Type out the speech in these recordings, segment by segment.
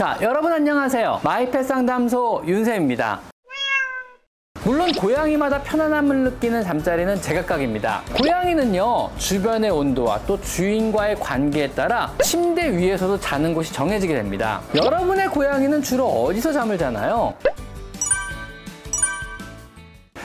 자, 여러분 안녕하세요. 마이펫 상담소 윤세입니다. 물론 고양이마다 편안함을 느끼는 잠자리는 제각각입니다. 고양이는요, 주변의 온도와 또 주인과의 관계에 따라 침대 위에서도 자는 곳이 정해지게 됩니다. 여러분의 고양이는 주로 어디서 잠을 자나요?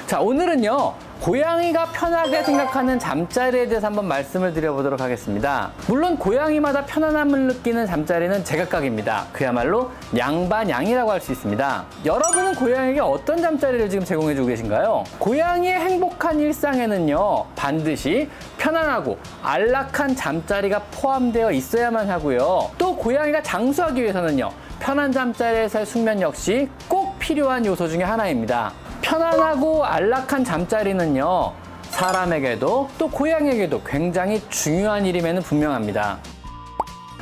자, 오늘은요, 고양이가 편하게 생각하는 잠자리에 대해서 한번 말씀을 드려보도록 하겠습니다. 물론 고양이마다 편안함을 느끼는 잠자리는 제각각입니다. 그야말로 양반양이라고 할 수 있습니다. 여러분은 고양이에게 어떤 잠자리를 지금 제공해주고 계신가요? 고양이의 행복한 일상에는요, 반드시 편안하고 안락한 잠자리가 포함되어 있어야만 하고요. 또 고양이가 장수하기 위해서는요, 편한 잠자리에서의 숙면 역시 꼭 필요한 요소 중에 하나입니다. 편안하고 안락한 잠자리는요, 사람에게도 또 고양이에게도 굉장히 중요한 일임에는 분명합니다.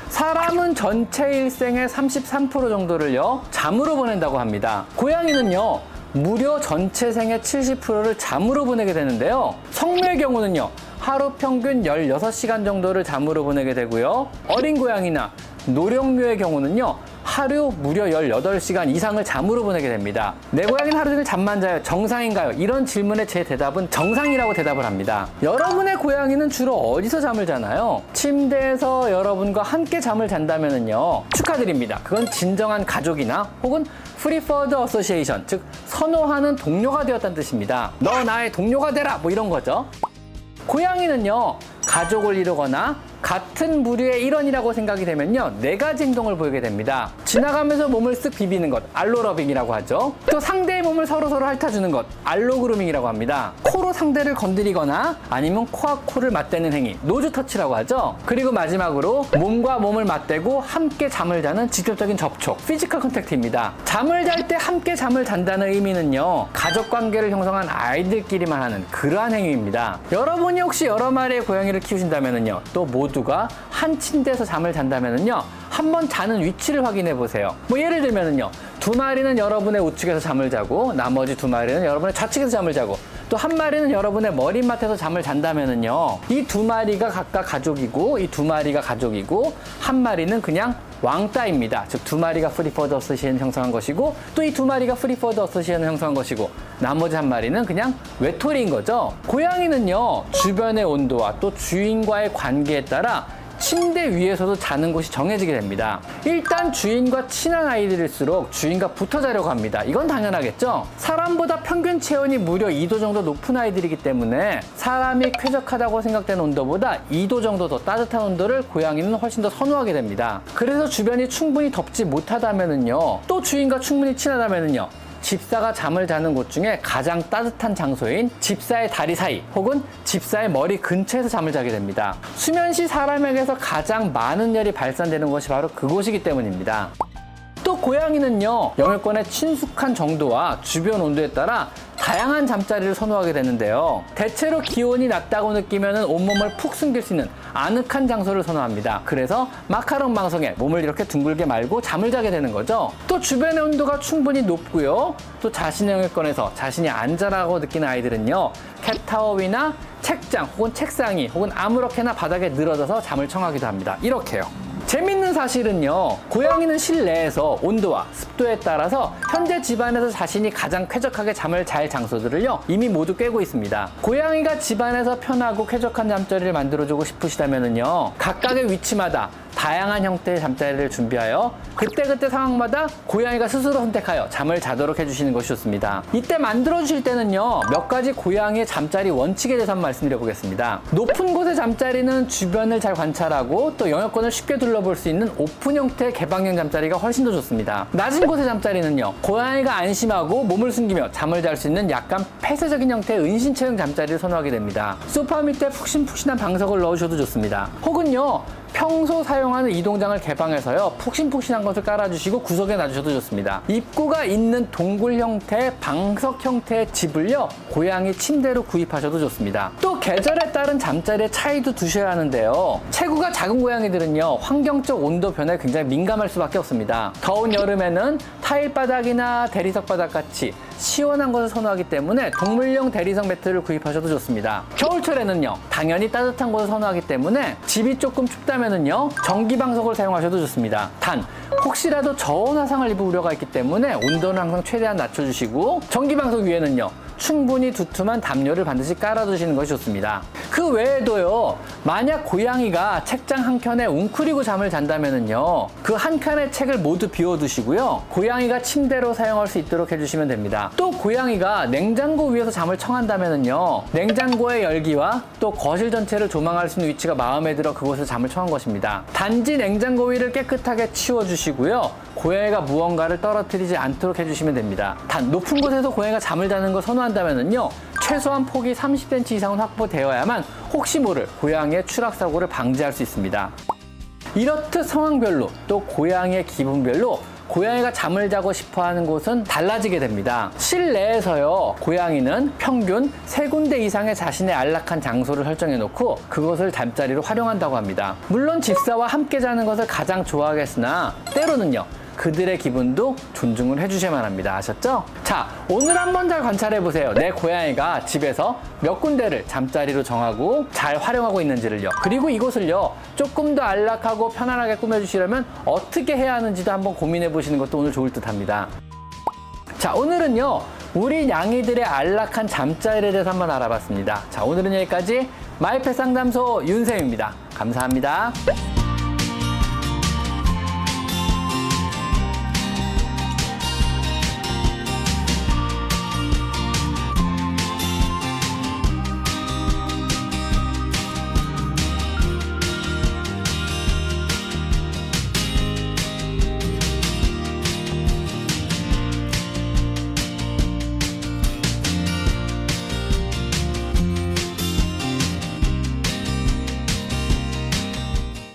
사람은 전체 일생의 33% 정도를요, 잠으로 보낸다고 합니다. 고양이는요, 무려 전체 생의 70%를 잠으로 보내게 되는데요. 성묘의 경우는요, 하루 평균 16시간 정도를 잠으로 보내게 되고요. 어린 고양이나 노령묘의 경우는요, 하루 무려 18시간 이상을 잠으로 보내게 됩니다. 내 고양이는 하루 종일 잠만 자요. 정상인가요? 이런 질문에 제 대답은 정상이라고 대답을 합니다. 여러분의 고양이는 주로 어디서 잠을 자나요? 침대에서 여러분과 함께 잠을 잔다면요. 축하드립니다. 그건 진정한 가족이나 혹은 preferred association, 즉 선호하는 동료가 되었다는 뜻입니다. 너 나의 동료가 되라 뭐 이런 거죠. 고양이는요. 가족을 이루거나 같은 부류의 일원이라고 생각이 되면요. 네 가지 행동을 보이게 됩니다. 지나가면서 몸을 쓱 비비는 것, allorubbing이라고 하죠. 또 상대의 몸을 서로서로 핥아주는 것, allogrooming이라고 합니다. 코로 상대를 건드리거나 아니면 코와 코를 맞대는 행위, nose touch라고 하죠. 그리고 마지막으로 몸과 몸을 맞대고 함께 잠을 자는 직접적인 접촉, physical contact입니다. 잠을 잘 때 함께 잠을 잔다는 의미는요. 가족 관계를 형성한 아이들끼리만 하는 그러한 행위입니다. 여러분이 혹시 여러 마리의 고양이를 키우신다면요. 또 모두 가 한 침대에서 잠을 잔다면요. 한번 자는 위치를 확인해 보세요. 뭐 예를 들면은요. 두 마리는 여러분의 우측에서 잠을 자고 나머지 두 마리는 여러분의 좌측에서 잠을 자고 또 한 마리는 여러분의 머리맡에서 잠을 잔다면은요. 이 두 마리가 각각 가족이고 이 두 마리가 가족이고 한 마리는 그냥 왕따입니다. 즉 두 마리가 preferred association 형성한 것이고 또 이 두 마리가 preferred association 형성한 것이고 나머지 한 마리는 그냥 외톨이인 거죠. 고양이는요 주변의 온도와 또 주인과의 관계에 따라 침대 위에서도 자는 곳이 정해지게 됩니다. 일단 주인과 친한 아이들일수록 주인과 붙어 자려고 합니다. 이건 당연하겠죠? 사람보다 평균 체온이 무려 2도 정도 높은 아이들이기 때문에 사람이 쾌적하다고 생각되는 온도보다 2도 정도 더 따뜻한 온도를 고양이는 훨씬 더 선호하게 됩니다. 그래서 주변이 충분히 덥지 못하다면은요, 또 주인과 충분히 친하다면은요, 집사가 잠을 자는 곳 중에 가장 따뜻한 장소인 집사의 다리 사이 혹은 집사의 머리 근처에서 잠을 자게 됩니다. 수면 시 사람에게서 가장 많은 열이 발산되는 곳이 바로 그곳이기 때문입니다. 또 고양이는요 영역권의 친숙한 정도와 주변 온도에 따라 다양한 잠자리를 선호하게 되는데요. 대체로 기온이 낮다고 느끼면 온몸을 푹 숨길 수 있는 아늑한 장소를 선호합니다. 그래서 마카롱 방송에 몸을 이렇게 둥글게 말고 잠을 자게 되는 거죠. 또 주변의 온도가 충분히 높고요. 또 자신의 영역권에서 자신이 안전하고 느끼는 아이들은요 캣타워 위나 책장 혹은 책상이 혹은 아무렇게나 바닥에 늘어져서 잠을 청하기도 합니다. 이렇게요 재밌는 사실은요, 고양이는 실내에서 온도와 습도에 따라서 현재 집안에서 자신이 가장 쾌적하게 잠을 잘 장소들을요, 이미 모두 꿰고 있습니다. 고양이가 집안에서 편하고 쾌적한 잠자리를 만들어주고 싶으시다면요, 각각의 위치마다 다양한 형태의 잠자리를 준비하여 그때그때 상황마다 고양이가 스스로 선택하여 잠을 자도록 해주시는 것이 좋습니다. 이때 만들어주실 때는요, 몇 가지 고양이의 잠자리 원칙에 대해서 한번 말씀드려 보겠습니다. 높은 곳의 잠자리는 주변을 잘 관찰하고 또 영역권을 쉽게 둘러볼 수 있는 오픈 형태의 개방형 잠자리가 훨씬 더 좋습니다. 낮은 곳의 잠자리는요, 고양이가 안심하고 몸을 숨기며 잠을 잘 수 있는 약간 폐쇄적인 형태의 은신처형 잠자리를 선호하게 됩니다. 소파 밑에 푹신푹신한 방석을 넣으셔도 좋습니다. 혹은요, 평소 사용하는 이동장을 개방해서요 푹신푹신한 것을 깔아주시고 구석에 놔주셔도 좋습니다. 입구가 있는 동굴 형태 방석 형태의 집을요 고양이 침대로 구입하셔도 좋습니다. 또 계절에 따른 잠자리의 차이도 두셔야 하는데요. 체구가 작은 고양이들은요, 환경적 온도 변화에 굉장히 민감할 수밖에 없습니다. 더운 여름에는 타일 바닥이나 대리석 바닥 같이 시원한 것을 선호하기 때문에 동물용 대리석 매트를 구입하셔도 좋습니다. 겨울철에는요, 당연히 따뜻한 것을 선호하기 때문에 집이 조금 춥다면은요, 전기 방석을 사용하셔도 좋습니다. 단, 혹시라도 저온 화상을 입을 우려가 있기 때문에 온도는 항상 최대한 낮춰주시고 전기 방석 위에는요 충분히 두툼한 담요를 반드시 깔아두시는 것이 좋습니다. 그 외에도요 만약 고양이가 책장 한 켠에 웅크리고 잠을 잔다면은요 그 한 칸의 책을 모두 비워두시고요 고양이가 침대로 사용할 수 있도록 해주시면 됩니다. 또 고양이가 냉장고 위에서 잠을 청한다면은요 냉장고의 열기와 또 거실 전체를 조망할 수 있는 위치가 마음에 들어 그곳에서 잠을 청한 것입니다. 단지 냉장고 위를 깨끗하게 치워주시고요 고양이가 무언가를 떨어뜨리지 않도록 해주시면 됩니다. 단 높은 곳에서 고양이가 잠을 자는 걸 선호한다면요 최소한 폭이 30cm 이상은 확보되어야만 혹시 모를 고양이의 추락 사고를 방지할 수 있습니다. 이렇듯 상황별로 또 고양이의 기분별로 고양이가 잠을 자고 싶어 하는 곳은 달라지게 됩니다. 실내에서요, 고양이는 평균 세 군데 이상의 자신의 안락한 장소를 설정해 놓고 그것을 잠자리로 활용한다고 합니다. 물론 집사와 함께 자는 것을 가장 좋아하겠으나 때로는요, 그들의 기분도 존중을 해주셔야만 합니다. 아셨죠? 자, 오늘 한번 잘 관찰해 보세요. 내 고양이가 집에서 몇 군데를 잠자리로 정하고 잘 활용하고 있는지를요. 그리고 이곳을요, 조금 더 안락하고 편안하게 꾸며주시려면 어떻게 해야 하는지도 한번 고민해 보시는 것도 오늘 좋을 듯 합니다. 자, 오늘은요, 우리 양이들의 안락한 잠자리에 대해서 한번 알아봤습니다. 자, 오늘은 여기까지 마이펫 상담소 윤쌤입니다. 감사합니다.